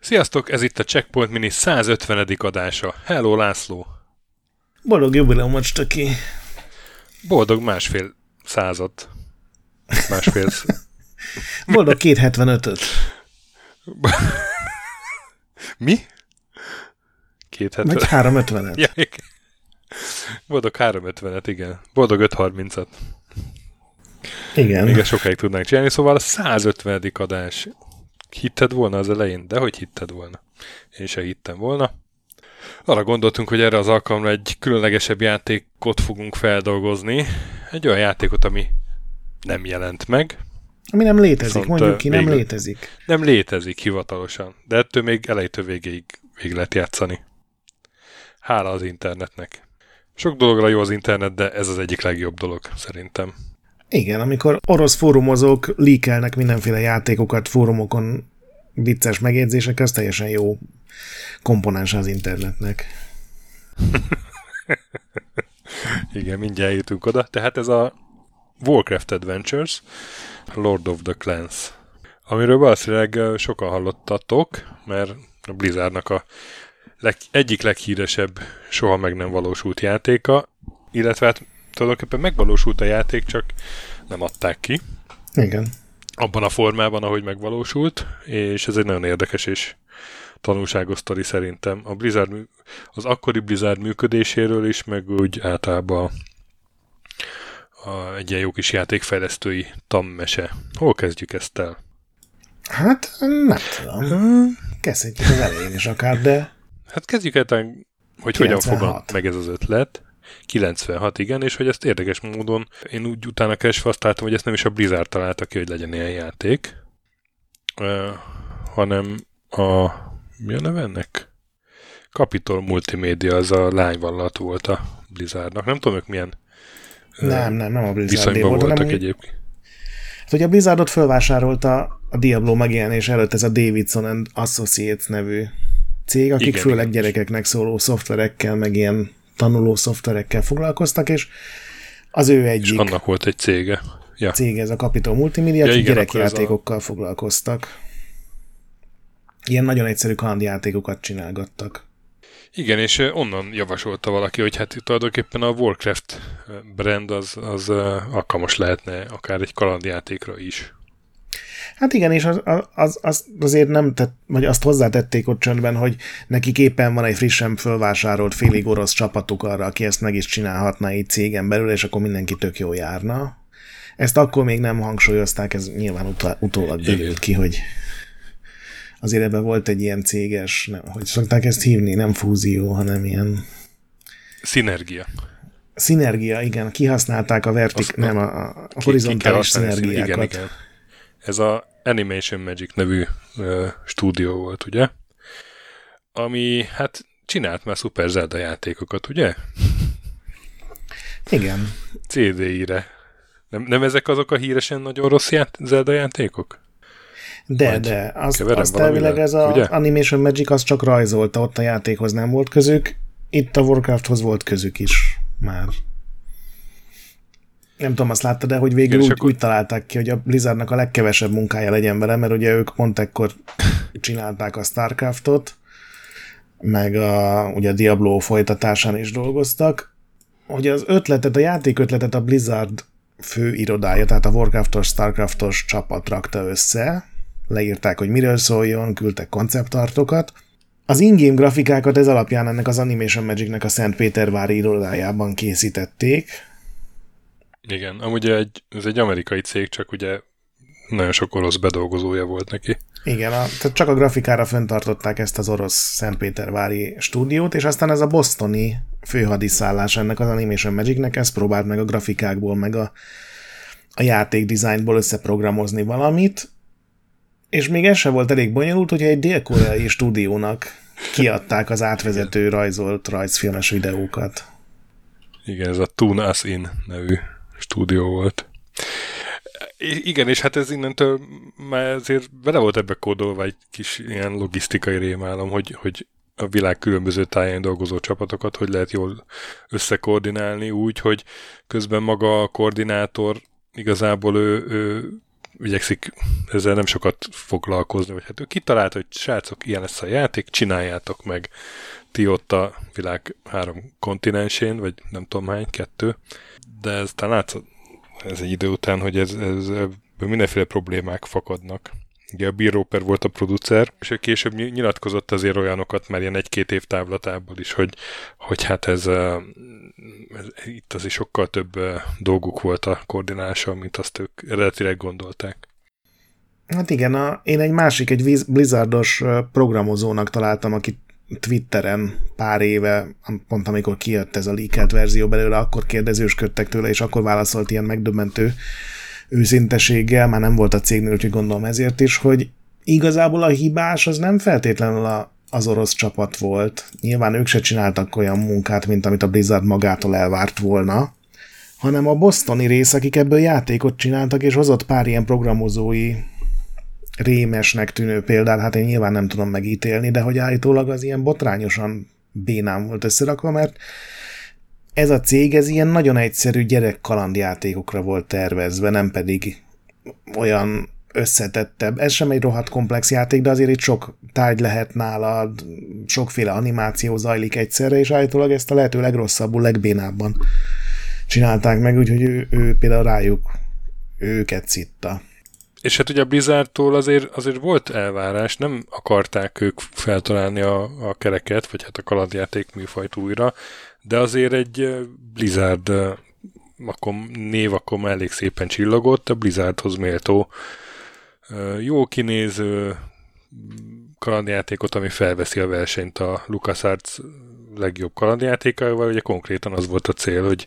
Sziasztok, ez itt a Checkpoint Mini 150. adása. Hello, László! Boldog jubileumot, Stöki! Boldog másfél század. Másfél... Boldog 275-öt. Mi? Két Vagy 350-et. Ja, igen. Boldog 350-et, igen. Boldog 530-at. Igen. Még ezt sokáig tudnánk csinálni, szóval a 150. adás. Hitted volna az elején? De hogy hitted volna? Én se hittem volna. Arra gondoltunk, hogy erre az alkalomra egy különlegesebb játékot fogunk feldolgozni. Egy olyan játékot, ami nem jelent meg. Ami nem létezik, Viszont, mondjuk ki, nem létezik. Nem létezik hivatalosan, de ettől még elejétől végéig végig lehet játszani. Hála az internetnek. Sok dologra jó az internet, de ez az egyik legjobb dolog, szerintem. Igen, amikor orosz fórumozók líkelnek mindenféle játékokat fórumokon vicces megjegyzések, az teljesen jó komponens az internetnek. Igen, mindjárt jutunk oda. Tehát ez a Warcraft Adventures, Lord of the Clans, amiről valószínűleg sokan hallottatok, mert a Blizzardnak a leg, egyik leghíresebb, soha meg nem valósult játéka, illetve hát tulajdonképpen megvalósult a játék, csak nem adták ki Igen. abban a formában, ahogy megvalósult, és ez egy nagyon érdekes és tanulságos sztori szerintem. A Blizzard, az akkori Blizzard működéséről is, meg úgy általában a, egy ilyen jó kis játékfejlesztői tammese. Hol kezdjük ezt el? Hát nem tudom. Kezdhetjük az elején is akár, de Hát kezdjük el, talán, hogy hogyan 96. fogant meg ez az ötlet. 96, igen, és hogy ezt érdekes módon én úgy utána keresve azt láttam, hogy ezt nem is a Blizzard találta ki, hogy legyen ilyen játék, uh, hanem a mi a neve ennek? Capitol Multimédia, az a lányvállalat volt a Blizzardnak. Nem tudom, ők milyen ö, nem, nem, nem a Blizzard volt, voltak hanem egyébként. Hát, hogy a Blizzardot fölvásárolta a Diablo megjelenés előtt ez a Davidson and Associates nevű cég, akik Igen, főleg igen. gyerekeknek szóló szoftverekkel, meg ilyen tanuló szoftverekkel foglalkoztak, és az ő És egyik annak volt egy cége. Ja. cég, ez a Capitol Multimedia, Ja, akik igen, gyerekjátékokkal foglalkoztak. Ilyen nagyon egyszerű kalandjátékokat csinálgattak. Igen, és ö, onnan javasolta valaki, hogy hát tulajdonképpen a Warcraft ö, brand az, az ö, alkalmas lehetne akár egy kalandjátékra is. Hát igen, és az, az, az azért nem tett, vagy azt hozzátették ott csöndben, hogy nekik éppen van egy frissen fölvásárolt félig orosz csapatuk arra, aki ezt meg is csinálhatna így cégen belül, és akkor mindenki tök jó járna. Ezt akkor még nem hangsúlyozták, ez nyilván utá- utólag derült ki, hogy azért ebben volt egy ilyen céges, nem, hogy szokták ezt hívni, nem fúzió, hanem ilyen Szinergia. szinergia, igen, kihasználták a vertik, Azt- nem a, a Ki- ki horizontális szín- szinergiákat. Igen, igen. Ez a Animation Magic nevű ö, stúdió volt, ugye? Ami, hát csinált már Super Zelda játékokat, ugye? igen. CD-ire. Nem, nem ezek azok a híresen nagyon rossz ját- Zelda játékok? De, Vagy de, azt, keverem azt elvileg ez a ugye? Animation Magic az csak rajzolta, ott a játékhoz nem volt közük, itt a Warcrafthoz volt közük is már. Nem tudom, azt láttad, de hogy végül úgy, akkor- úgy találták ki, hogy a Blizzardnak a legkevesebb munkája legyen vele, mert ugye ők pont ekkor csinálták a Starcraftot, meg a, ugye a Diablo folytatásán is dolgoztak, hogy az ötletet, a játék ötletet a Blizzard fő irodája, tehát a Warcraftos, Starcraftos csapat rakta össze, leírták, hogy miről szóljon, küldtek konceptartokat. Az in-game grafikákat ez alapján ennek az Animation Magicnek a Szentpétervári irodájában készítették. Igen, amúgy egy, ez egy amerikai cég, csak ugye nagyon sok orosz bedolgozója volt neki. Igen, a, tehát csak a grafikára föntartották ezt az orosz Szentpétervári stúdiót, és aztán ez a bostoni főhadiszállás ennek az Animation Magicnek, ezt próbált meg a grafikákból, meg a, a játék designból összeprogramozni valamit, és még ez sem volt elég bonyolult, hogyha egy dél-koreai stúdiónak kiadták az átvezető rajzolt rajzfilmes videókat. Igen, ez a Tune Us In nevű stúdió volt. Igen, és hát ez innentől már azért bele volt ebbe kódolva egy kis ilyen logisztikai rémálom, hogy, hogy a világ különböző táján dolgozó csapatokat, hogy lehet jól összekoordinálni úgy, hogy közben maga a koordinátor igazából ő, ő igyekszik ezzel nem sokat foglalkozni, vagy hát ő kitalált, hogy srácok, ilyen lesz a játék, csináljátok meg ti ott a világ három kontinensén, vagy nem tudom hány, kettő, de ez talán látszott ez egy idő után, hogy ez, ez mindenféle problémák fakadnak. Ugye a Bill Roper volt a producer, és ő később nyilatkozott azért olyanokat, már ilyen egy-két év távlatából is, hogy, hogy hát ez, ez, itt azért sokkal több dolguk volt a koordinálással, mint azt ők eredetileg gondolták. Hát igen, a, én egy másik, egy Blizzardos programozónak találtam, aki Twitteren pár éve, pont amikor kijött ez a leakelt verzió belőle, akkor kérdezősködtek tőle, és akkor válaszolt ilyen megdöbbentő őszinteséggel, már nem volt a cégnél, úgyhogy gondolom ezért is, hogy igazából a hibás az nem feltétlenül a, az orosz csapat volt. Nyilván ők se csináltak olyan munkát, mint amit a Blizzard magától elvárt volna, hanem a bostoni rész, akik ebből játékot csináltak, és hozott pár ilyen programozói rémesnek tűnő példát, hát én nyilván nem tudom megítélni, de hogy állítólag az ilyen botrányosan bénám volt összerakva, mert ez a cég, ez ilyen nagyon egyszerű gyerekkalandjátékokra volt tervezve, nem pedig olyan összetettebb. Ez sem egy rohadt komplex játék, de azért itt sok tárgy lehet nálad, sokféle animáció zajlik egyszerre, és állítólag ezt a lehető legrosszabbul, legbénábban csinálták meg, úgyhogy ő, ő például rájuk őket szitta. És hát ugye a Blizzardtól azért, azért volt elvárás, nem akarták ők feltalálni a, a kereket, vagy hát a kalandjáték műfajt újra, de azért egy Blizzard akkor név akkor elég szépen csillogott, a Blizzardhoz méltó jó kinéző kalandjátékot, ami felveszi a versenyt a LucasArts legjobb kalandjátékával, ugye konkrétan az volt a cél, hogy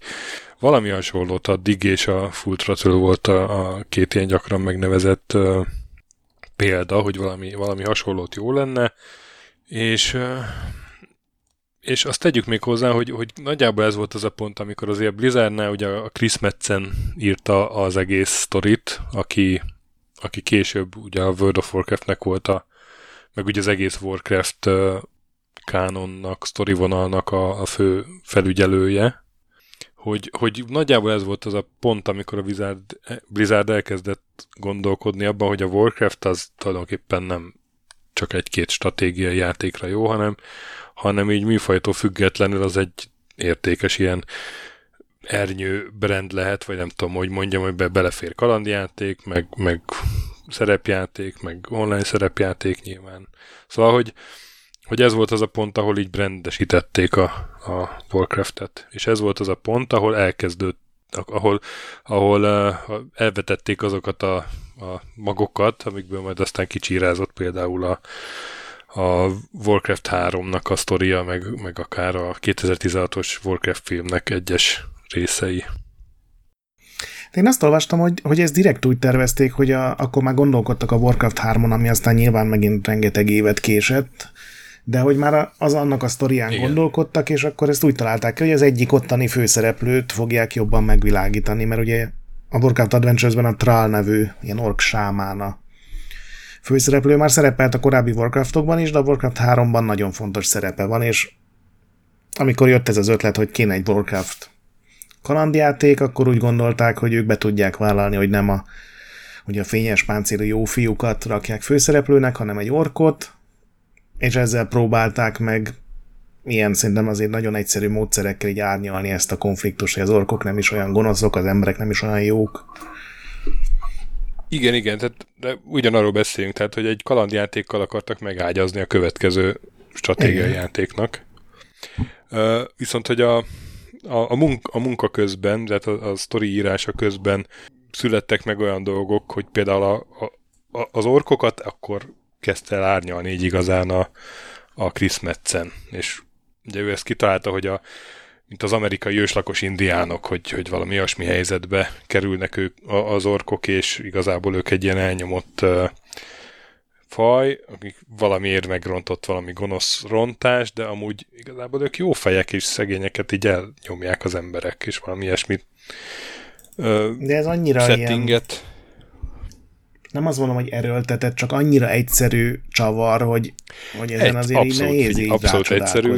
valami hasonlót a Dig és a Full Throttle volt a, a két ilyen gyakran megnevezett uh, példa, hogy valami, valami hasonlót jó lenne, és uh, és azt tegyük még hozzá, hogy, hogy nagyjából ez volt az a pont, amikor azért Blizzardnál ugye a Chris Metzen írta az egész sztorit, aki, aki később ugye a World of Warcraftnek volt a, meg ugye az egész Warcraft kánonnak, sztorivonalnak a, a fő felügyelője, hogy, hogy nagyjából ez volt az a pont, amikor a Blizzard, Blizzard elkezdett gondolkodni abban, hogy a Warcraft az tulajdonképpen nem csak egy-két stratégiai játékra jó, hanem, hanem így műfajtól függetlenül az egy értékes ilyen ernyő brand lehet, vagy nem tudom, hogy mondjam, hogy be belefér kalandjáték, meg, meg szerepjáték, meg online szerepjáték nyilván. Szóval, hogy hogy ez volt az a pont, ahol így brandesítették a, a Warcraft-et. És ez volt az a pont, ahol elkezdődött, ahol, ahol uh, elvetették azokat a, a magokat, amikből majd aztán kicsírázott például a, a Warcraft 3-nak a sztoria, meg, meg akár a 2016-os Warcraft filmnek egyes részei. Én azt olvastam, hogy, hogy ezt direkt úgy tervezték, hogy a, akkor már gondolkodtak a Warcraft 3-on, ami aztán nyilván megint rengeteg évet késett, de hogy már az annak a sztorián Igen. gondolkodtak, és akkor ezt úgy találták ki, hogy az egyik ottani főszereplőt fogják jobban megvilágítani, mert ugye a Warcraft Adventures-ben a Tral nevű ilyen ork sámána főszereplő már szerepelt a korábbi Warcraftokban is, de a Warcraft 3-ban nagyon fontos szerepe van, és amikor jött ez az ötlet, hogy kéne egy Warcraft kalandjáték, akkor úgy gondolták, hogy ők be tudják vállalni, hogy nem a, hogy a fényes páncélú jó fiúkat rakják főszereplőnek, hanem egy orkot, és ezzel próbálták meg ilyen szerintem azért nagyon egyszerű módszerekkel így árnyalni ezt a konfliktust, hogy az orkok nem is olyan gonoszok, az emberek nem is olyan jók. Igen, igen, tehát de ugyanarról beszélünk, tehát hogy egy kalandjátékkal akartak megágyazni a következő stratégiai igen. játéknak. Uh, viszont, hogy a, a, a, munka, a munka közben, tehát a, a sztori írása közben születtek meg olyan dolgok, hogy például a, a, az orkokat akkor kezdte el árnyalni így igazán a, a Chris Metzen, és ugye ő ezt kitalálta, hogy a, mint az amerikai őslakos indiánok, hogy, hogy valami olyasmi helyzetbe kerülnek ők az orkok, és igazából ők egy ilyen elnyomott uh, faj, akik valamiért megrontott valami gonosz rontás, de amúgy igazából ők jó fejek és szegényeket így elnyomják az emberek, és valami ilyesmit uh, de ez annyira settinget. Ilyen nem azt mondom, hogy erőltetett, csak annyira egyszerű csavar, hogy, hogy ezen egy, azért abszolút, így nehéz így abszolút egyszerű,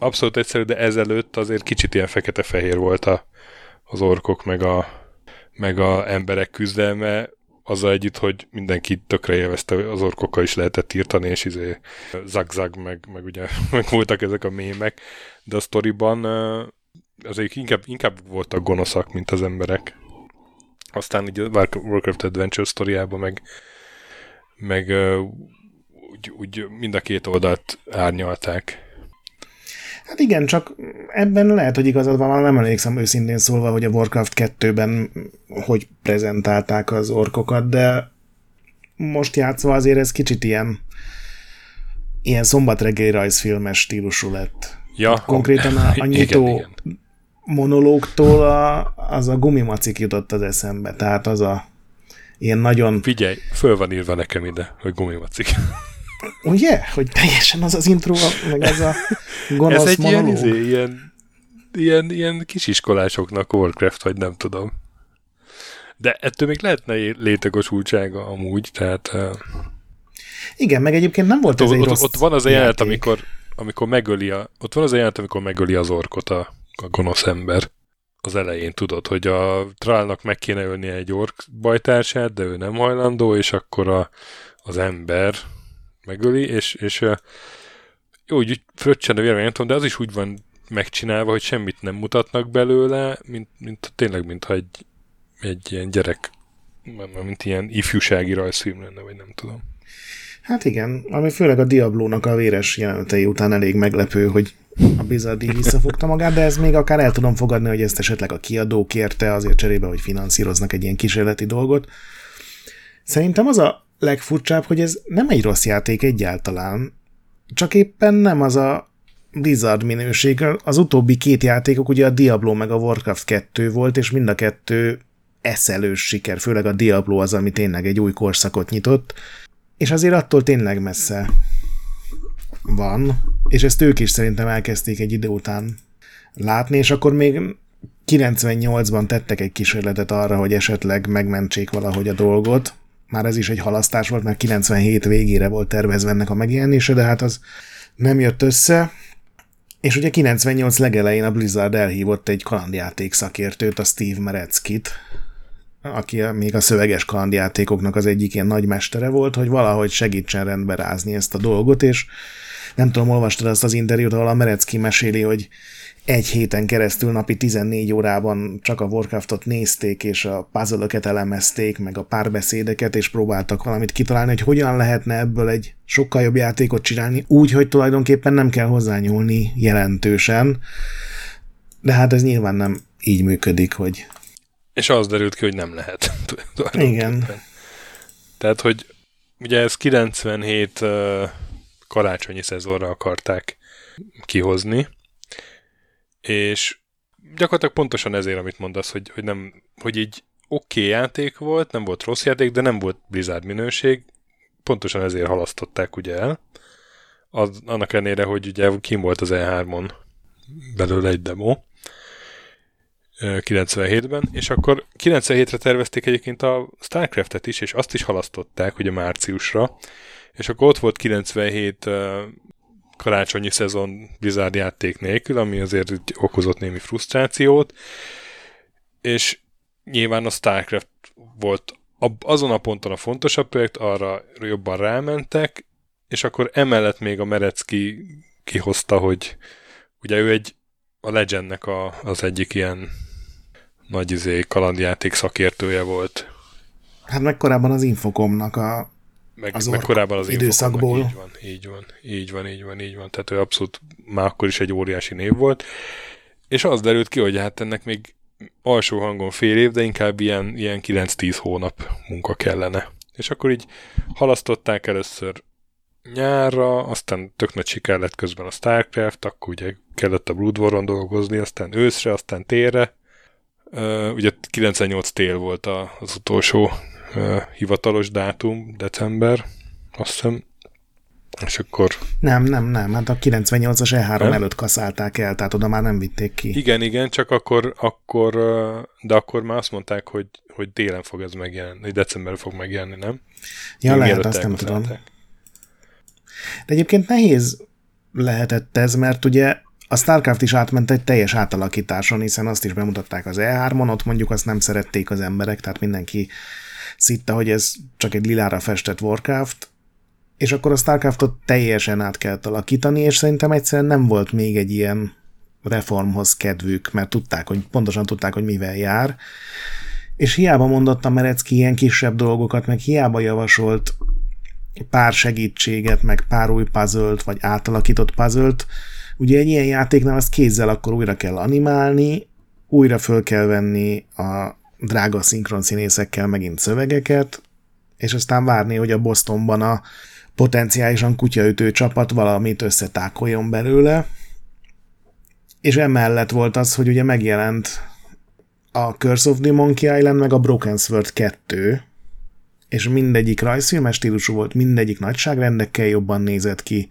abszolút egyszerű, de ezelőtt azért kicsit ilyen fekete-fehér volt a, az orkok meg a, meg a emberek küzdelme, azzal együtt, hogy mindenki tökre élvezte, az orkokkal is lehetett írtani, és izé zag-zag, meg, meg ugye meg voltak ezek a mémek, de a sztoriban azért inkább, inkább voltak gonoszak, mint az emberek. Aztán így a Warcraft Adventure sztoriában meg, meg úgy, úgy mind a két oldalt árnyalták. Hát igen, csak ebben lehet, hogy igazad van, nem emlékszem őszintén szólva, hogy a Warcraft 2-ben hogy prezentálták az orkokat, de most játszva azért ez kicsit ilyen ilyen szombatreggeli rajzfilmes stílusú lett. Ja, Konkrétan a, a nyitó igen, igen. monológtól a, az a gumimacik jutott az eszembe, tehát az a ilyen nagyon... Figyelj, föl van írva nekem ide, hogy gumimacik. Ugye? Hogy teljesen az az intro, meg az a gonosz Ez egy monológ. ilyen, izé, ilyen, ilyen, ilyen kisiskolásoknak Warcraft, vagy nem tudom. De ettől még lehetne létegosultsága amúgy, tehát... Igen, meg egyébként nem volt ez ott, egy rossz Ott van az a jelenet, amikor, amikor megöli a, ott van az a jelenet, amikor megöli az orkot a, a gonosz ember. Az elején tudod, hogy a Trálnak meg kéne ölni egy ork bajtársát, de ő nem hajlandó, és akkor a, az ember megöli, és, és jó, úgy fröccsen a vélemény, de az is úgy van megcsinálva, hogy semmit nem mutatnak belőle, mint, mint tényleg, mintha egy, egy ilyen gyerek, mint ilyen ifjúsági rajzfilm lenne, vagy nem tudom. Hát igen, ami főleg a Diablónak a véres jelenetei után elég meglepő, hogy a Blizzard így visszafogta magát, de ez még akár el tudom fogadni, hogy ezt esetleg a kiadó kérte azért cserébe, hogy finanszíroznak egy ilyen kísérleti dolgot. Szerintem az a legfurcsább, hogy ez nem egy rossz játék egyáltalán, csak éppen nem az a Blizzard minőség. Az utóbbi két játékok ugye a Diablo meg a Warcraft 2 volt, és mind a kettő eszelős siker, főleg a Diablo az, ami tényleg egy új korszakot nyitott, és azért attól tényleg messze van, és ezt ők is szerintem elkezdték egy idő után látni, és akkor még 98-ban tettek egy kísérletet arra, hogy esetleg megmentsék valahogy a dolgot, már ez is egy halasztás volt, mert 97 végére volt tervezve ennek a megjelenése, de hát az nem jött össze. És ugye 98 legelején a Blizzard elhívott egy kalandjáték szakértőt, a Steve Mereckit, aki még a szöveges kalandjátékoknak az egyik ilyen nagymestere volt, hogy valahogy segítsen rendbe rázni ezt a dolgot, és nem tudom, olvastad azt az interjút, ahol a Merecki meséli, hogy egy héten keresztül napi 14 órában csak a Warcraftot nézték, és a puzzle elemezték, meg a párbeszédeket, és próbáltak valamit kitalálni, hogy hogyan lehetne ebből egy sokkal jobb játékot csinálni, úgy, hogy tulajdonképpen nem kell hozzányúlni jelentősen. De hát ez nyilván nem így működik, hogy... És az derült ki, hogy nem lehet. Igen. Tehát, hogy ugye ez 97 uh, karácsonyi szezonra akarták kihozni, és gyakorlatilag pontosan ezért, amit mondasz, hogy, hogy, nem, hogy így oké okay játék volt, nem volt rossz játék, de nem volt Blizzard minőség, pontosan ezért halasztották ugye el. Az, annak ellenére, hogy ugye kim volt az E3-on belőle egy demo 97-ben, és akkor 97-re tervezték egyébként a Starcraft-et is, és azt is halasztották ugye márciusra, és akkor ott volt 97 karácsonyi szezon Blizzard játék nélkül, ami azért okozott némi frusztrációt, és nyilván a StarCraft volt azon a ponton a fontosabb projekt, arra jobban rámentek, és akkor emellett még a Merecki kihozta, hogy ugye ő egy a Legendnek a, az egyik ilyen nagy izé, kalandjáték szakértője volt. Hát meg korábban az Infocomnak a meg, az meg korábban az időszakból. Így van, így van, így van, így van, így van. Tehát ő abszolút már akkor is egy óriási név volt. És az derült ki, hogy hát ennek még alsó hangon fél év, de inkább ilyen, ilyen 9-10 hónap munka kellene. És akkor így halasztották először nyárra, aztán tök nagy siker lett közben a Starcraft, akkor ugye kellett a Blood War-on dolgozni, aztán őszre, aztán térre. Uh, ugye 98 tél volt az utolsó hivatalos dátum, december, azt hiszem. És akkor... Nem, nem, nem, hát a 98-as E3 nem? előtt kaszálták el, tehát oda már nem vitték ki. Igen, igen, csak akkor, akkor de akkor már azt mondták, hogy, hogy délen fog ez megjelenni, hogy decemberben fog megjelenni, nem? Ja, Még lehet, azt nem tudom. De egyébként nehéz lehetett ez, mert ugye a StarCraft is átment egy teljes átalakításon, hiszen azt is bemutatták az E3-on, ott mondjuk azt nem szerették az emberek, tehát mindenki szitta, hogy ez csak egy lilára festett Warcraft, és akkor a Starcraftot teljesen át kellett alakítani, és szerintem egyszerűen nem volt még egy ilyen reformhoz kedvük, mert tudták, hogy pontosan tudták, hogy mivel jár, és hiába mondott a Merecki ilyen kisebb dolgokat, meg hiába javasolt pár segítséget, meg pár új puzzle vagy átalakított puzzle ugye egy ilyen játéknál azt kézzel akkor újra kell animálni, újra föl kell venni a drága szinkron színészekkel megint szövegeket, és aztán várni, hogy a Bostonban a potenciálisan kutyaütő csapat valamit összetákoljon belőle, és emellett volt az, hogy ugye megjelent a Curse of the Monkey Island, meg a Broken Sword 2, és mindegyik rajzfilmes stílusú volt, mindegyik nagyságrendekkel jobban nézett ki.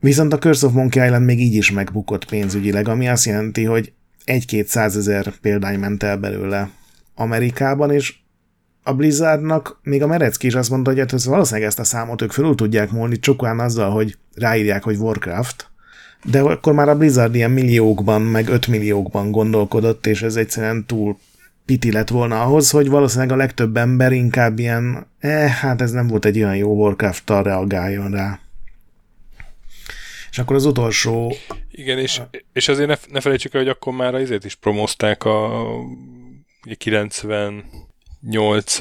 Viszont a Curse of Monkey Island még így is megbukott pénzügyileg, ami azt jelenti, hogy egy-két százezer példány ment el belőle Amerikában, és a Blizzardnak még a Merecki is azt mondta, hogy hát valószínűleg ezt a számot ők fölül tudják múlni csukván azzal, hogy ráírják, hogy Warcraft, de akkor már a Blizzard ilyen milliókban, meg ötmilliókban gondolkodott, és ez egyszerűen túl piti lett volna ahhoz, hogy valószínűleg a legtöbb ember inkább ilyen, eh, hát ez nem volt egy olyan jó Warcraft-tal reagáljon rá. És akkor az utolsó... Igen, és, és azért ne, ne felejtsük el, hogy akkor már azért is promozták a 98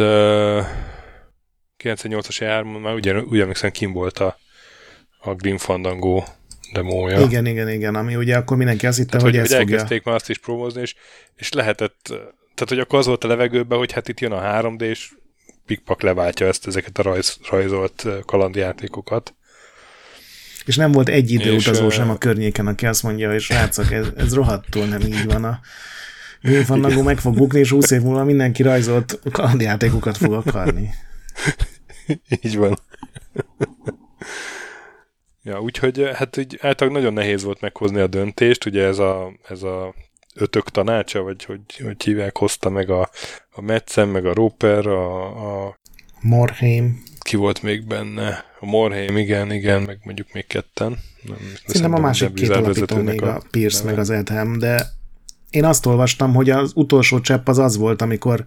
98-as jármon, már ugye, ugye emlékszem, kim volt a, a Grim Fandango demója. Igen, igen, igen, ami ugye akkor mindenki azt hitte, tehát, hogy, hogy ez elkezdték fogja... már azt is promózni, és, és lehetett, tehát hogy akkor az volt a levegőben, hogy hát itt jön a 3D, és pikpak leváltja ezt, ezeket a rajz, rajzolt kalandjátékokat. És nem volt egy időutazó sem a környéken, aki azt mondja, hogy srácok, ez, ez rohadtul nem így van. A Fandango meg fog bukni, és 20 év múlva mindenki rajzolt kalandjátékokat fog akarni. így van. Ja, úgyhogy hát így általában nagyon nehéz volt meghozni a döntést, ugye ez a, ez a ötök tanácsa, vagy hogy, hogy hívják, hozta meg a, a Metzen, meg a Roper, a, a Morheim. Ki volt még benne? A Morheim, igen, igen, meg mondjuk még ketten. Nem, Szerintem a másik két alapító még a, a Pierce, neve. meg az Edham, de én azt olvastam, hogy az utolsó csepp az az volt, amikor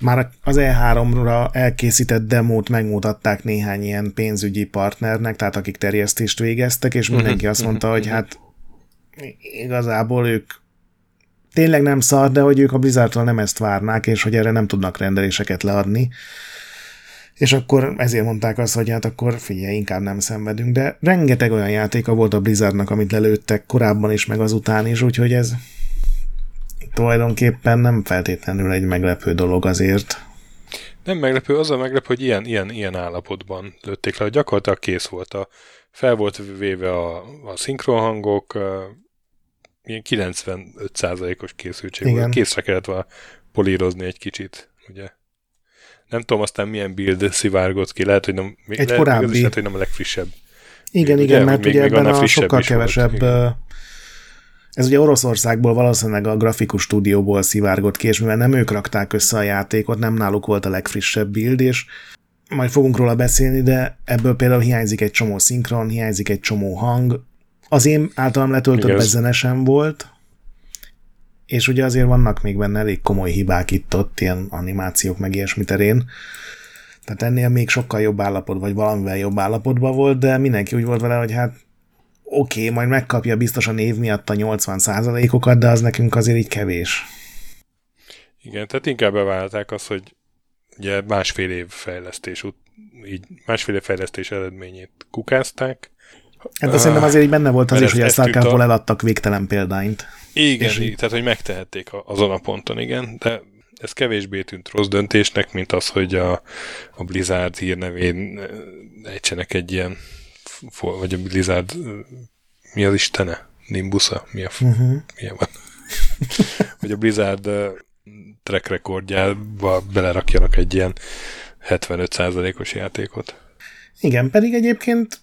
már az E3-ra elkészített demót megmutatták néhány ilyen pénzügyi partnernek, tehát akik terjesztést végeztek, és mindenki azt mondta, hogy hát igazából ők tényleg nem szar, de hogy ők a Blizzardtól nem ezt várnák, és hogy erre nem tudnak rendeléseket leadni. És akkor ezért mondták azt, hogy hát akkor figyelj, inkább nem szenvedünk, de rengeteg olyan játéka volt a Blizzardnak, amit lelőttek korábban is, meg azután is, úgyhogy ez tulajdonképpen nem feltétlenül egy meglepő dolog azért. Nem meglepő, az a meglepő, hogy ilyen, ilyen, ilyen állapotban lőtték le. Gyakorlatilag kész volt a, fel volt véve a, a szinkronhangok, ilyen 95%-os készültség Igen. volt. Készre kellett volna polírozni egy kicsit, ugye. Nem tudom aztán milyen build szivárgott ki, lehet, hogy nem, egy lehet, korábbi. Lehet, hogy nem a legfrissebb. Igen, igen, ugye, mert még, ugye még ebben a sokkal kevesebb volt, ez ugye Oroszországból valószínűleg a grafikus stúdióból szivárgott ki, és mivel nem ők rakták össze a játékot, nem náluk volt a legfrissebb build, és majd fogunk róla beszélni, de ebből például hiányzik egy csomó szinkron, hiányzik egy csomó hang. Az én általam letöltött zene sem volt, és ugye azért vannak még benne elég komoly hibák itt-ott, ilyen animációk meg ilyesmi terén. Tehát ennél még sokkal jobb állapot, vagy valamivel jobb állapotban volt, de mindenki úgy volt vele, hogy hát oké, okay, majd megkapja biztosan év miatt a 80 okat de az nekünk azért így kevés. Igen, tehát inkább beválták azt, hogy ugye másfél év fejlesztés út, így másfél év fejlesztés eredményét kukázták. Hát de uh, szerintem azért így benne volt az is, hogy a starcraft eladtak végtelen példányt. Igen, és így... tehát hogy megtehették azon a ponton, igen, de ez kevésbé tűnt rossz döntésnek, mint az, hogy a, a Blizzard hírnevén ejtsenek egy ilyen vagy a Blizzard, mi az istene? Nimbusza? Mi a, uh-huh. milyen van? hogy a Blizzard track rekordjába belerakjanak egy ilyen 75%-os játékot. Igen, pedig egyébként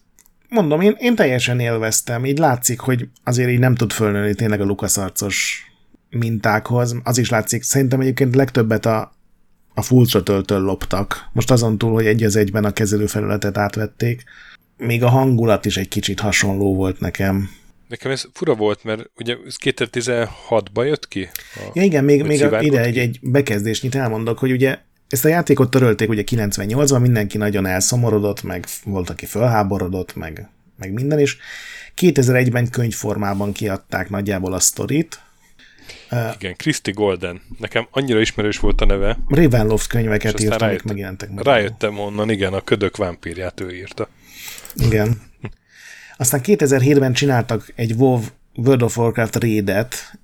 mondom, én, én teljesen élveztem. Így látszik, hogy azért így nem tud fölnőni tényleg a lukaszarcos mintákhoz. Az is látszik, szerintem egyébként legtöbbet a, a full loptak. Most azon túl, hogy egy az egyben a kezelőfelületet átvették. Még a hangulat is egy kicsit hasonló volt nekem. Nekem ez fura volt, mert ugye ez 2016-ban jött ki? A, ja igen, még, még a, ide egy, egy bekezdésnyit elmondok, hogy ugye ezt a játékot törölték ugye 98-ban, mindenki nagyon elszomorodott, meg volt, aki fölháborodott, meg, meg minden is. 2001-ben könyvformában kiadták nagyjából a sztorit. Igen, Christy Golden. Nekem annyira ismerős volt a neve. Ravenloft könyveket írt, amik megjelentek meg. Rájöttem onnan, igen, a ködök vámpírját ő írta. Igen. Aztán 2007-ben csináltak egy WoW World of Warcraft raidet.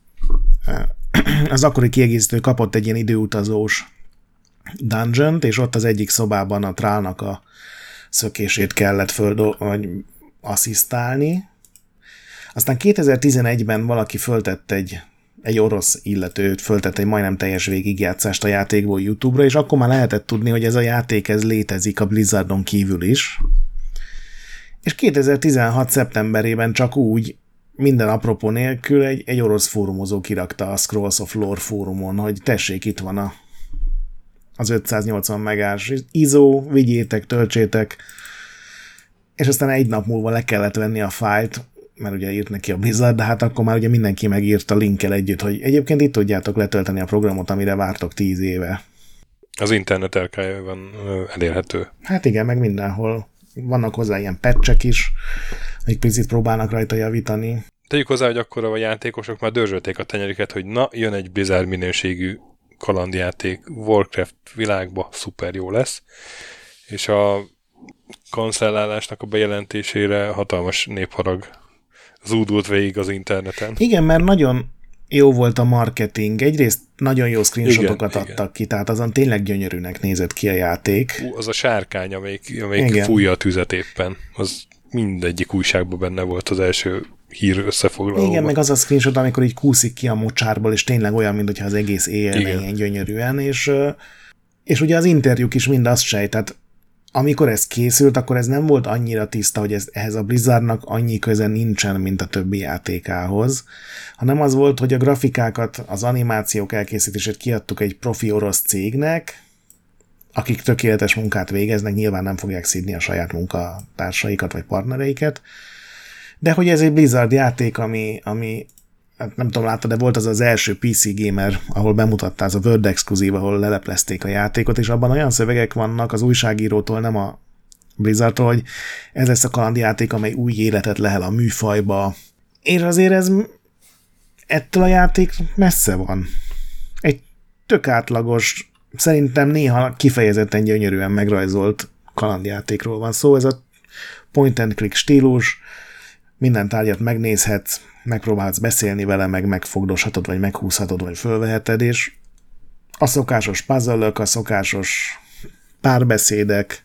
Az akkori kiegészítő kapott egy ilyen időutazós dungeon és ott az egyik szobában a trálnak a szökését kellett föl, vagy asszisztálni. Aztán 2011-ben valaki föltett egy, egy orosz illető föltett egy majdnem teljes végigjátszást a játékból YouTube-ra, és akkor már lehetett tudni, hogy ez a játék ez létezik a Blizzardon kívül is. És 2016. szeptemberében csak úgy, minden apropó nélkül egy, egy orosz fórumozó kirakta a Scrolls of Lore fórumon, hogy tessék, itt van a az 580 megás ISO, vigyétek, töltsétek, és aztán egy nap múlva le kellett venni a fájlt, mert ugye írt neki a Blizzard, de hát akkor már ugye mindenki megírta linkkel együtt, hogy egyébként itt tudjátok letölteni a programot, amire vártok 10 éve. Az internet van elérhető. Hát igen, meg mindenhol. Vannak hozzá ilyen patchek is, még picit próbálnak rajta javítani. Tegyük hozzá, hogy akkor a játékosok már dörzsölték a tenyerüket, hogy na, jön egy Blizzard minőségű kalandjáték Warcraft világba szuper jó lesz, és a kancellálásnak a bejelentésére hatalmas népharag zúdult végig az interneten. Igen, mert nagyon jó volt a marketing. Egyrészt nagyon jó screenshotokat igen, adtak igen. ki, tehát azon tényleg gyönyörűnek nézett ki a játék. Az a sárkány, amelyik, amelyik fújja a tüzet éppen, az mindegyik újságban benne volt az első hír összefoglalóban. Igen, meg az a screenshot, amikor így kúszik ki a mocsárból, és tényleg olyan, mintha az egész éjjel ilyen gyönyörűen, és, és ugye az interjúk is mind azt sejtett, amikor ez készült, akkor ez nem volt annyira tiszta, hogy ez, ehhez a Blizzardnak annyi köze nincsen, mint a többi játékához, hanem az volt, hogy a grafikákat, az animációk elkészítését kiadtuk egy profi orosz cégnek, akik tökéletes munkát végeznek, nyilván nem fogják szídni a saját munkatársaikat vagy partnereiket, de hogy ez egy Blizzard játék, ami, ami hát nem tudom, láttad, de volt az az első PC gamer, ahol bemutatta az a Word exkluzív, ahol leleplezték a játékot, és abban olyan szövegek vannak az újságírótól, nem a Blizzardtól, hogy ez lesz a kalandjáték, amely új életet lehel a műfajba. És azért ez ettől a játék messze van. Egy tök átlagos, szerintem néha kifejezetten gyönyörűen megrajzolt kalandjátékról van szó. Ez a point and click stílus, minden tárgyat megnézhetsz, megpróbálsz beszélni vele, meg megfogdoshatod, vagy meghúzhatod, vagy fölveheted, és a szokásos puzzle a szokásos párbeszédek,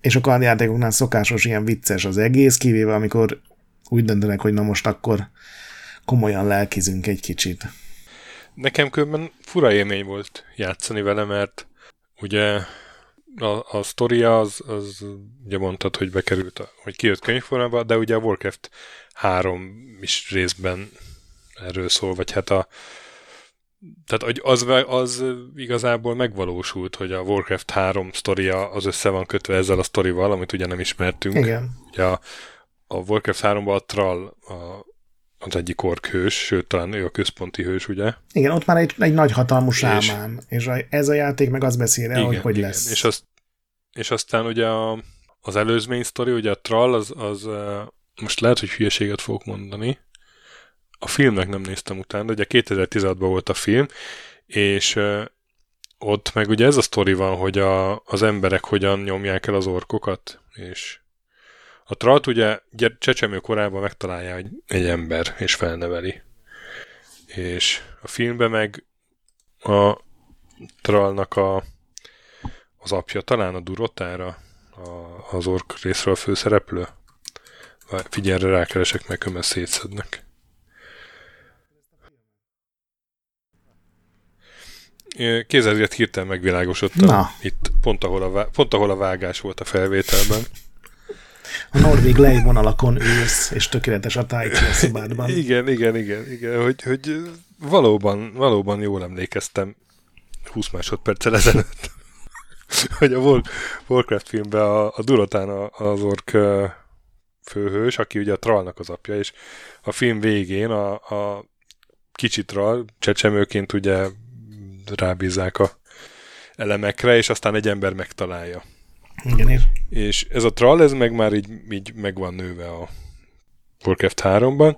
és a kardjátékoknál szokásos ilyen vicces az egész, kivéve amikor úgy döntenek, hogy na most akkor komolyan lelkizünk egy kicsit. Nekem különben fura élmény volt játszani vele, mert ugye a, a sztoria az, az ugye mondtad, hogy bekerült, a, hogy kijött könyvformába, de ugye a Warcraft 3 is részben erről szól, vagy hát a tehát az, az igazából megvalósult, hogy a Warcraft 3 sztoria az össze van kötve ezzel a sztorival, amit ugye nem ismertünk. Igen. Ugye a, a Warcraft 3-ban a Troll a, az egyik ork hős, sőt, talán ő a központi hős, ugye? Igen, ott már egy, egy nagy hatalmú sámán, és, és ez a játék meg az beszél el, igen, hogy hogy igen. lesz. És, azt, és aztán ugye a, az előzmény sztori, ugye a Troll, az, az most lehet, hogy hülyeséget fogok mondani, a filmnek nem néztem utána, ugye 2016-ban volt a film, és ott meg ugye ez a sztori van, hogy a, az emberek hogyan nyomják el az orkokat, és a Tralt ugye csecsemő korában megtalálja egy, egy ember, és felneveli. És a filmben meg a Trallnak a, az apja, talán a Durotára, a, az ork részről a főszereplő. Figyelj, rákeresek, meg kömmel szétszednek. Kézzelget hirtelen megvilágosodtam. Na. Itt pont ahol, a, pont ahol a vágás volt a felvételben. A norvég lejvonalakon ülsz, és tökéletes a tájcsi a szobádban. Igen, igen, igen, igen, hogy, hogy valóban, valóban jól emlékeztem 20 másodperccel ezelőtt, hogy a Warcraft filmben a, a Durotán az ork főhős, aki ugye a Trallnak az apja, és a film végén a, a kicsit Trall csecsemőként ugye rábízzák a elemekre, és aztán egy ember megtalálja. Igen, és... és ez a Trall, ez meg már így, így meg van nőve a Warcraft 3-ban,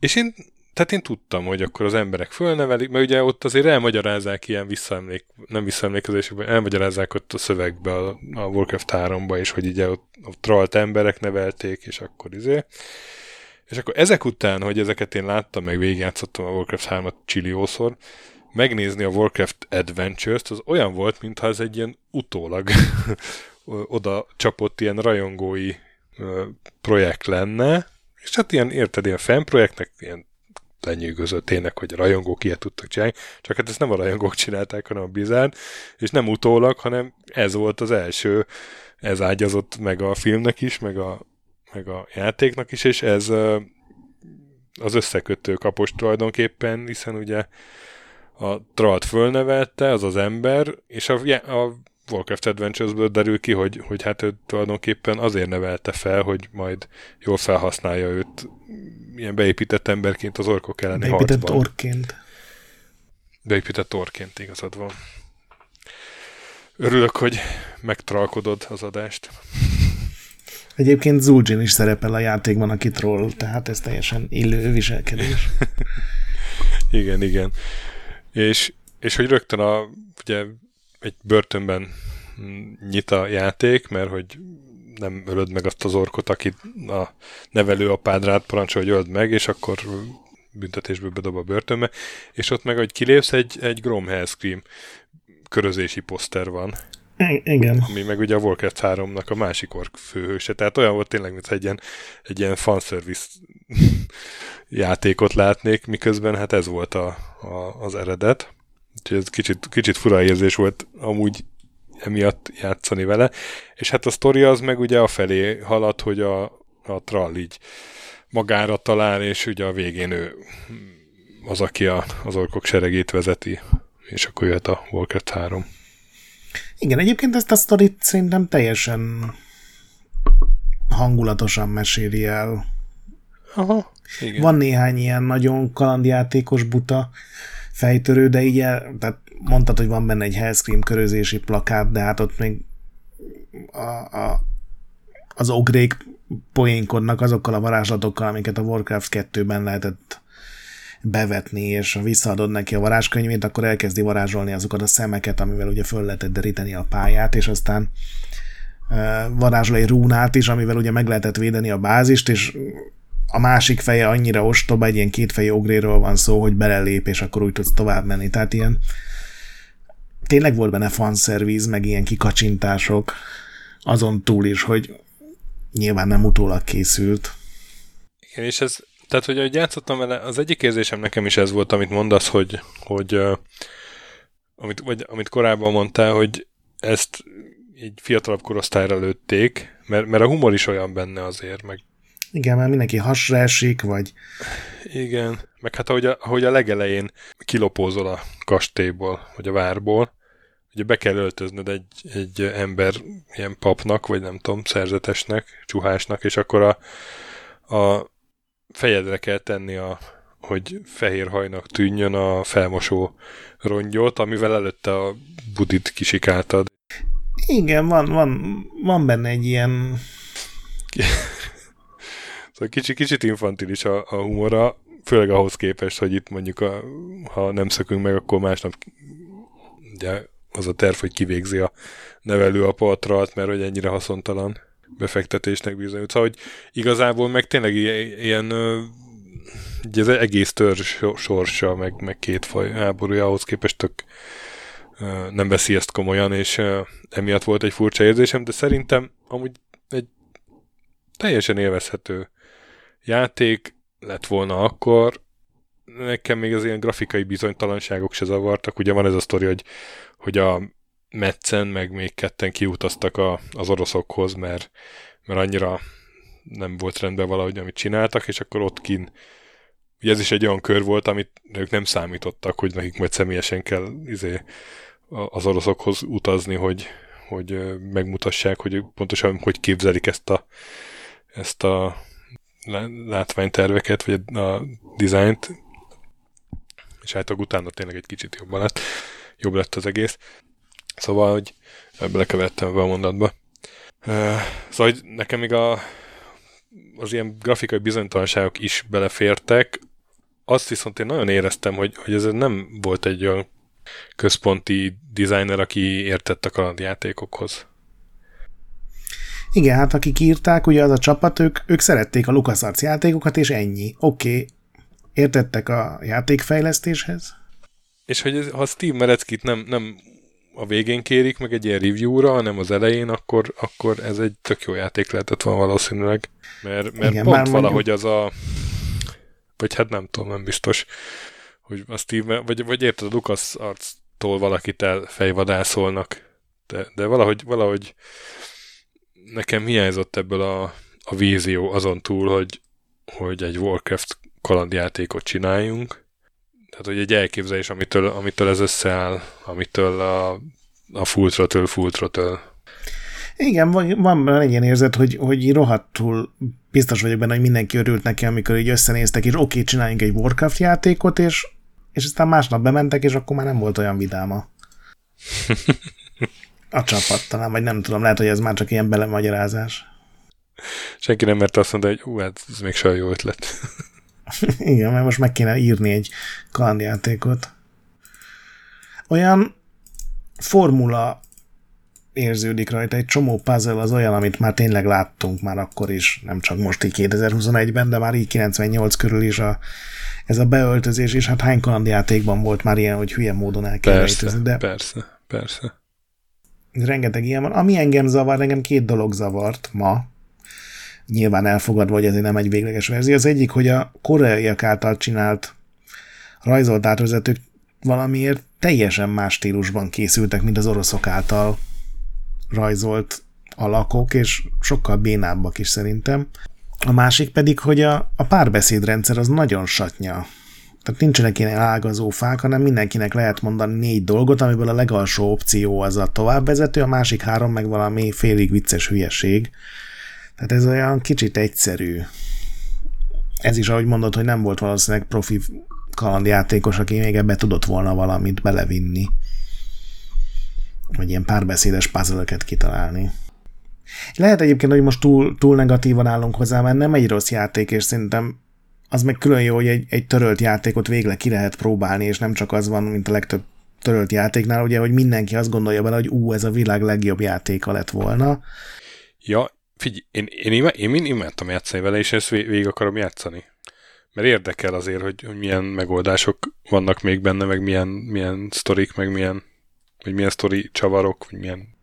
és én tehát én tudtam, hogy akkor az emberek fölnevelik, mert ugye ott azért elmagyarázzák ilyen visszaemlék, nem visszaemlékezésekben, elmagyarázzák ott a szövegbe a, a Warcraft 3-ba, és hogy ugye ott, ott trollt emberek nevelték, és akkor izé. És akkor ezek után, hogy ezeket én láttam, meg végigjátszottam a Warcraft 3-at csilliószor, megnézni a Warcraft Adventures-t, az olyan volt, mintha ez egy ilyen utólag oda csapott ilyen rajongói projekt lenne, és hát ilyen, érted, ilyen fanprojektnek, ilyen lenyűgözött tényleg, hogy a rajongók ilyet tudtak csinálni, csak hát ezt nem a rajongók csinálták, hanem a Blizzard, és nem utólag, hanem ez volt az első, ez ágyazott meg a filmnek is, meg a, meg a játéknak is, és ez az összekötő kapos tulajdonképpen, hiszen ugye a Tralt fölnevelte, az az ember, és a, a Warcraft Adventures-ből derül ki, hogy, hogy hát ő tulajdonképpen azért nevelte fel, hogy majd jól felhasználja őt ilyen beépített emberként az orkok elleni beépített harcban. orként. Beépített orként, igazad van. Örülök, hogy megtralkodod az adást. Egyébként Zul'jin is szerepel a játékban, aki troll, tehát ez teljesen illő viselkedés. igen, igen. És, és hogy rögtön a, ugye egy börtönben nyit a játék, mert hogy nem ölöd meg azt az orkot, akit a nevelő apád rád parancsol, hogy öld meg, és akkor büntetésből bedob a börtönbe, és ott meg, hogy kilépsz, egy, egy Grom Hellscream körözési poszter van. Igen. Ami meg ugye a Warcraft 3-nak a másik ork főhőse. Tehát olyan volt tényleg, mint egy ilyen, egy ilyen fanservice játékot látnék, miközben hát ez volt a, a, az eredet. Úgyhogy ez kicsit, kicsit fura érzés volt amúgy emiatt játszani vele. És hát a sztori az meg ugye a felé halad, hogy a, a Trall így magára talál, és ugye a végén ő az, aki a, az orkok seregét vezeti, és akkor jöhet a Warcraft 3. Igen, egyébként ezt a sztorit szerintem teljesen hangulatosan meséli el. Aha, igen. Van néhány ilyen nagyon kalandjátékos buta fejtörő, de így el, tehát mondtad, hogy van benne egy Hellscream körözési plakát, de hát ott még a, a, az ogrék poénkodnak azokkal a varázslatokkal, amiket a Warcraft 2-ben lehetett bevetni, és ha visszaadod neki a varázskönyvét, akkor elkezdi varázsolni azokat a szemeket, amivel ugye föl lehetett deríteni a pályát, és aztán varázsol egy rúnát is, amivel ugye meg lehetett védeni a bázist, és a másik feje annyira ostoba, egy ilyen kétfejű ogréről van szó, hogy belelép, és akkor úgy tudsz tovább menni. Tehát ilyen tényleg volt benne fanszerviz, meg ilyen kikacsintások, azon túl is, hogy nyilván nem utólag készült. Igen, és ez, tehát hogy ahogy játszottam vele, az egyik érzésem nekem is ez volt, amit mondasz, hogy, hogy amit, vagy, amit korábban mondtál, hogy ezt így fiatalabb korosztályra lőtték, mert, mert a humor is olyan benne azért, meg igen, mert mindenki hasra esik, vagy... Igen, meg hát ahogy a, ahogy a legelején kilopózol a kastélyból, vagy a várból, ugye be kell öltöznöd egy, egy ember ilyen papnak, vagy nem tudom, szerzetesnek, csuhásnak, és akkor a, a fejedre kell tenni a, hogy fehér hajnak tűnjön a felmosó rongyot, amivel előtte a budit kisikáltad. Igen, van, van, van benne egy ilyen Szóval kicsit, kicsit infantilis a, a humora, főleg ahhoz képest, hogy itt mondjuk, a, ha nem szökünk meg, akkor másnap ugye az a terv, hogy kivégzi a nevelő a patralt, mert hogy ennyire haszontalan befektetésnek bizonyult. Szóval, hogy igazából meg tényleg ilyen ugye az egész törzs sorsa, meg, meg két faj háborúja ahhoz képest tök nem veszi ezt komolyan, és emiatt volt egy furcsa érzésem, de szerintem amúgy egy teljesen élvezhető játék lett volna akkor, nekem még az ilyen grafikai bizonytalanságok se zavartak. Ugye van ez a sztori, hogy, hogy a Metzen meg még ketten kiutaztak a, az oroszokhoz, mert, mert annyira nem volt rendben valahogy, amit csináltak, és akkor ott kin Ugye ez is egy olyan kör volt, amit ők nem számítottak, hogy nekik majd személyesen kell izé, az oroszokhoz utazni, hogy, hogy megmutassák, hogy pontosan hogy képzelik ezt a, ezt a látványterveket, vagy a dizájnt, és hát utána tényleg egy kicsit jobban lett, jobb lett az egész. Szóval, hogy belekevertem be a mondatba. Szóval, hogy nekem még a, az ilyen grafikai bizonytalanságok is belefértek, azt viszont én nagyon éreztem, hogy, hogy ez nem volt egy olyan központi designer, aki értett a kalandjátékokhoz. Igen, hát akik írták, ugye az a csapat, ők, ők szerették a LucasArts játékokat, és ennyi. Oké, okay. értettek a játékfejlesztéshez. És hogy ez, ha Steve Mereckit nem, nem a végén kérik meg egy ilyen review-ra, hanem az elején, akkor, akkor ez egy tök jó játék lehetett van valószínűleg. Mert, mert Igen, pont valahogy mondjuk... az a vagy hát nem tudom, nem biztos, hogy a Steve, vagy, vagy érted, a Lucas arctól valakit elfejvadászolnak, de, de valahogy, valahogy nekem hiányzott ebből a, a vízió azon túl, hogy, hogy egy Warcraft kalandjátékot csináljunk, tehát hogy egy elképzelés, amitől, amitől ez összeáll, amitől a, a full throttle, full throttle igen, van, van egy ilyen érzet, hogy, hogy rohadtul biztos vagyok benne, hogy mindenki örült neki, amikor így összenéztek, és oké, okay, csináljunk egy Warcraft játékot, és, és aztán másnap bementek, és akkor már nem volt olyan vidáma. A csapat talán, vagy nem tudom, lehet, hogy ez már csak ilyen belemagyarázás. Senki nem mert azt mondani, hogy hú, hát ez még saját jó ötlet. Igen, mert most meg kéne írni egy kalandjátékot. Olyan formula érződik rajta. Egy csomó puzzle az olyan, amit már tényleg láttunk már akkor is, nem csak most így 2021-ben, de már így 98 körül is a, ez a beöltözés, és hát hány kalandjátékban volt már ilyen, hogy hülye módon el kell persze, rejtőzni, de persze, persze. Rengeteg ilyen van. Ami engem zavar, engem két dolog zavart ma, nyilván elfogadva, hogy ez nem egy végleges verzió. Az egyik, hogy a koreaiak által csinált rajzolt átvezetők valamiért teljesen más stílusban készültek, mint az oroszok által rajzolt alakok, és sokkal bénábbak is szerintem. A másik pedig, hogy a, a párbeszédrendszer az nagyon satnya. Tehát nincsenek ilyen ágazó fák, hanem mindenkinek lehet mondani négy dolgot, amiből a legalsó opció az a továbbvezető, a másik három meg valami félig vicces hülyeség. Tehát ez olyan kicsit egyszerű. Ez is, ahogy mondod, hogy nem volt valószínűleg profi kalandjátékos, aki még ebbe tudott volna valamit belevinni vagy ilyen párbeszédes puzzle kitalálni. Lehet egyébként, hogy most túl, túl negatívan állunk hozzá, mert nem egy rossz játék, és szerintem az meg külön jó, hogy egy, egy törölt játékot végre ki lehet próbálni, és nem csak az van, mint a legtöbb törölt játéknál, ugye, hogy mindenki azt gondolja bele, hogy ú, ez a világ legjobb játéka lett volna. Ja, figyelj, én, én, én, én, én imádtam játszani vele, és ezt végig akarom játszani. Mert érdekel azért, hogy, hogy milyen megoldások vannak még benne, meg milyen, milyen sztorik, meg milyen hogy milyen sztori csavarok, vagy milyen...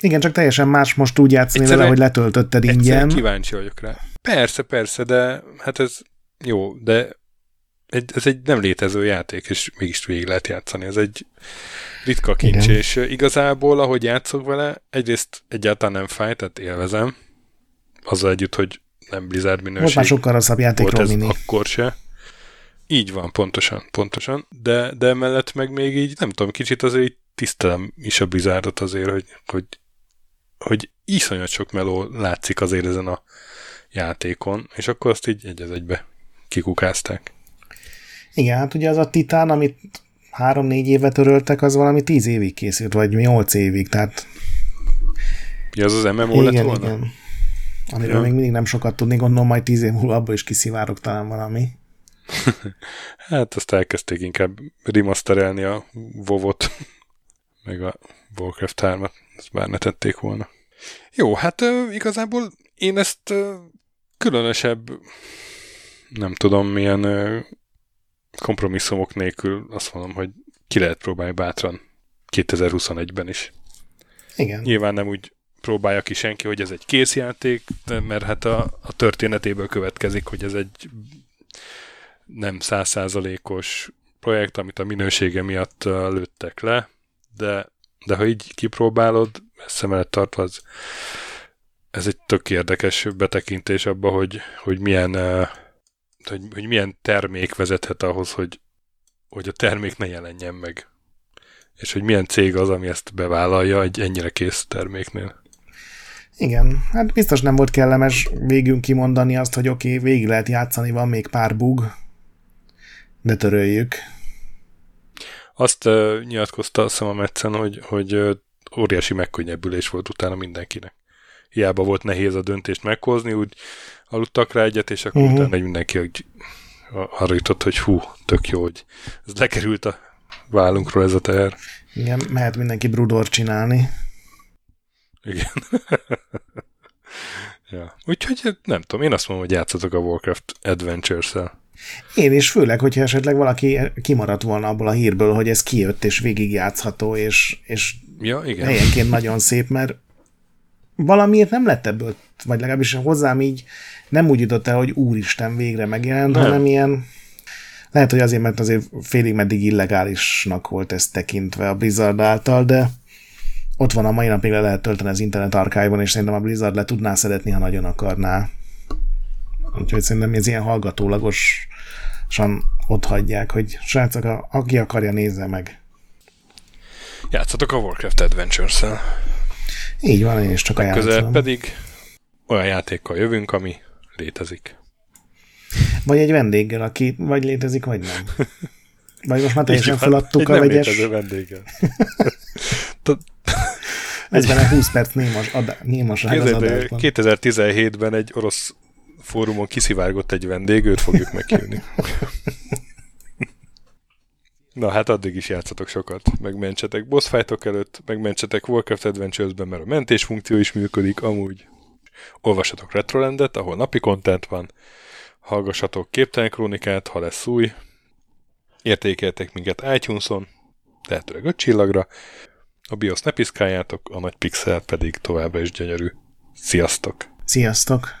Igen, csak teljesen más most úgy játszani vele, hogy letöltötted ingyen. kíváncsi vagyok rá. Persze, persze, de hát ez jó, de egy, ez egy nem létező játék, és mégis végig lehet játszani. Ez egy ritka kincs, Igen. és igazából, ahogy játszok vele, egyrészt egyáltalán nem fáj, tehát élvezem, azzal együtt, hogy nem Blizzard minőség. Most már sokkal rosszabb játék, volt ez mini. akkor se. Így van, pontosan, pontosan. De, de mellett meg még így, nem tudom, kicsit azért így tisztelem is a Blizzardot azért, hogy, hogy, hogy iszonyat sok meló látszik azért ezen a játékon, és akkor azt így egy egybe kikukázták. Igen, hát ugye az a Titán, amit három-négy éve töröltek, az valami tíz évig készült, vagy nyolc évig, tehát... Ja, az az MMO igen, lett volna? Igen, Amiről ja. még mindig nem sokat tudni, gondolom majd tíz év múlva abból is kiszivárok talán valami. hát azt elkezdték inkább remasterelni a Vovot meg a Warcraft 3-at, ezt bár ne tették volna. Jó, hát igazából én ezt különösebb, nem tudom milyen uh, kompromisszumok nélkül azt mondom, hogy ki lehet próbálni bátran 2021-ben is. Igen. Nyilván nem úgy próbálja ki senki, hogy ez egy készjáték, mert hát a, a történetéből következik, hogy ez egy nem százszázalékos projekt, amit a minősége miatt lőttek le, de, de ha így kipróbálod, szem előtt tartva, az ez egy tök érdekes betekintés abba, hogy, hogy milyen hogy, hogy milyen termék vezethet ahhoz, hogy, hogy a termék ne jelenjen meg. És hogy milyen cég az, ami ezt bevállalja egy ennyire kész terméknél. Igen, hát biztos nem volt kellemes végünk kimondani azt, hogy oké, okay, végig lehet játszani, van még pár bug, de töröljük. Azt uh, nyilatkozta azt a Metszen, hogy, hogy uh, óriási megkönnyebbülés volt utána mindenkinek. Hiába volt nehéz a döntést meghozni, úgy aludtak rá egyet, és akkor uh-huh. utána mindenki hogy arra jutott, hogy hú, tök jó, hogy ez lekerült a vállunkról ez a teher. Igen, mehet mindenki brudor csinálni. Igen. ja. Úgyhogy nem tudom, én azt mondom, hogy játszatok a Warcraft Adventures-el. Én is, főleg, hogyha esetleg valaki kimaradt volna abból a hírből, hogy ez kijött és végigjátszható, és, és ja, igen. helyenként nagyon szép, mert valamiért nem lett ebből, vagy legalábbis hozzám így nem úgy jutott el, hogy úristen végre megjelent, nem. hanem ilyen lehet, hogy azért, mert azért félig meddig illegálisnak volt ez tekintve a Blizzard által, de ott van a mai napig le lehet tölteni az internet archive és szerintem a Blizzard le tudná szedetni, ha nagyon akarná. Úgyhogy szerintem ez ilyen hallgatólagosan ott hagyják, hogy srácok, aki akarja, nézze meg. Játszatok a Warcraft Adventures-el. Így van, én is csak ajánlom. Pedig olyan játékkal jövünk, ami létezik. Vagy egy vendéggel, aki vagy létezik, vagy nem. Vagy most már teljesen feladtuk a vegyes... Egy vendéggel. Ez benne 20 perc némas, adá, némas 2017-ben egy orosz fórumon kiszivárgott egy vendég, őt fogjuk meghívni. Na hát addig is játszatok sokat, megmentsetek boss fightok előtt, megmentsetek Warcraft Adventures-ben, mert a mentés funkció is működik, amúgy olvassatok Retrolandet, ahol napi content van, hallgassatok képtelen krónikát, ha lesz új, értékeltek minket iTunes-on, lehetőleg 5 csillagra, a BIOS ne piszkáljátok, a nagy pixel pedig továbbra is gyönyörű. Sziasztok! Sziasztok!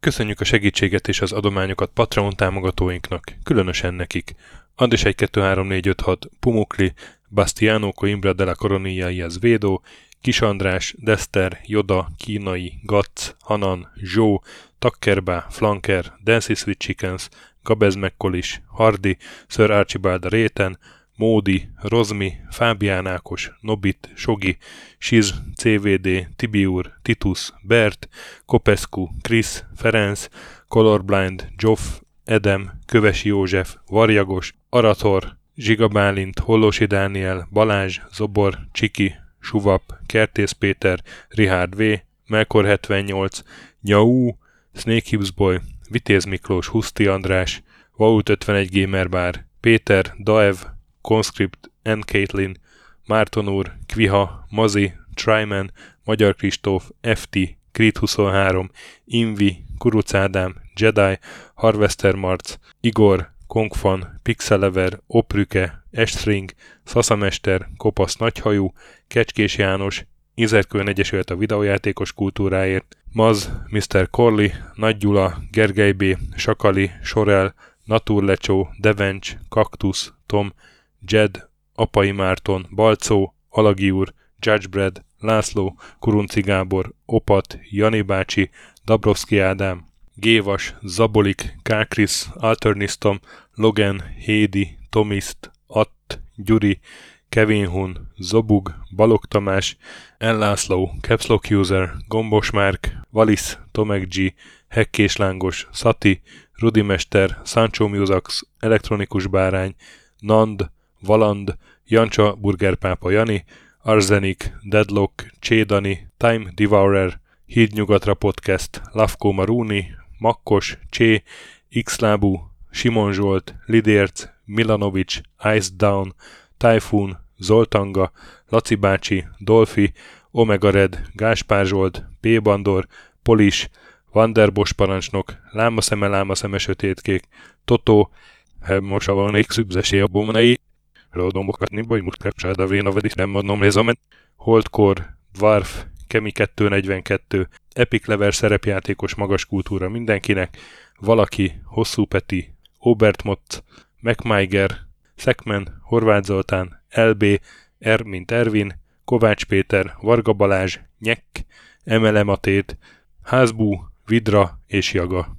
Köszönjük a segítséget és az adományokat Patreon támogatóinknak, különösen nekik. Andis 1 2 3 4 5 6 Pumukli, Bastiano Coimbra de la Coronilla Védó, Kis András, Dester, Joda, Kínai, Gatz, Hanan, Zsó, Takkerbá, Flanker, Dancy Sweet Chickens, Gabez Mekkolis, Hardy, Sir Archibald Réten, Módi, Rozmi, Fábián Ákos, Nobit, Sogi, Siz, CVD, Tibiur, Titus, Bert, Kopescu, Krisz, Ferenc, Colorblind, Joff, Edem, Kövesi József, Varjagos, Arator, Zsiga Bálint, Hollosi Dániel, Balázs, Zobor, Csiki, Suvap, Kertész Péter, Rihárd V, Melkor 78, Nyau, Snake Hips Boy, Vitéz Miklós, Huszti András, Vault 51 Gamer Bar, Péter, Daev, Conscript, N. Caitlin, Márton úr, Kviha, Mazi, Tryman, Magyar Kristóf, FT, Krit 23, Invi, Kuruc Ádám, Jedi, Harvester Marc, Igor, Kongfan, Pixelever, Oprüke, Estring, Szaszamester, Kopasz Nagyhajú, Kecskés János, Izerkőn Egyesület a videójátékos kultúráért, Maz, Mr. Corley, Nagy Gyula, Gergely B., Sakali, Sorel, Naturlecsó, Devencs, Kaktusz, Tom, Jed, Apai Márton, Balcó, Alagi úr, Judgebred, László, Kurunci Gábor, Opat, Jani bácsi, Dabrowski Ádám, Gévas, Zabolik, Kákris, Alternisztom, Logan, Hédi, Tomiszt, Att, Gyuri, Kevin Hun, Zobug, Balog Tamás, Enlászló, Capslock User, Gombos Márk, Valisz, Tomek G, Hekkés Lángos, Szati, Rudimester, Sancho Musax, Elektronikus Bárány, Nand, Valand, Jancsa Burgerpápa Jani, Arzenik, Deadlock, Csédani, Time Devourer, Hídnyugatra Podcast, Lavko Maruni, Makkos, Csé, Xlábú, Simon Zsolt, Lidérc, Milanovic, Ice Down, Typhoon, Zoltanga, Laci bácsi, Dolfi, Omega Red, Gáspár Zsolt, P. Bandor, Polis, Vanderbos parancsnok, Lámaszeme, Lámaszeme sötétkék, Totó, most van egy szübzesé a bomnai, Rodomokat vagy mutkapcsáda véna vedis, nem mondom, ez a Holdkor, Dwarf, Kemi 242, Epic Lever szerepjátékos magas kultúra mindenkinek, valaki, Hosszú Peti, Obert Mott, MacMiger, Szekmen, Horváth Zoltán, LB, R mint Ervin, Kovács Péter, Varga Balázs, Nyek, Emele Matét, Házbú, Vidra és Jaga.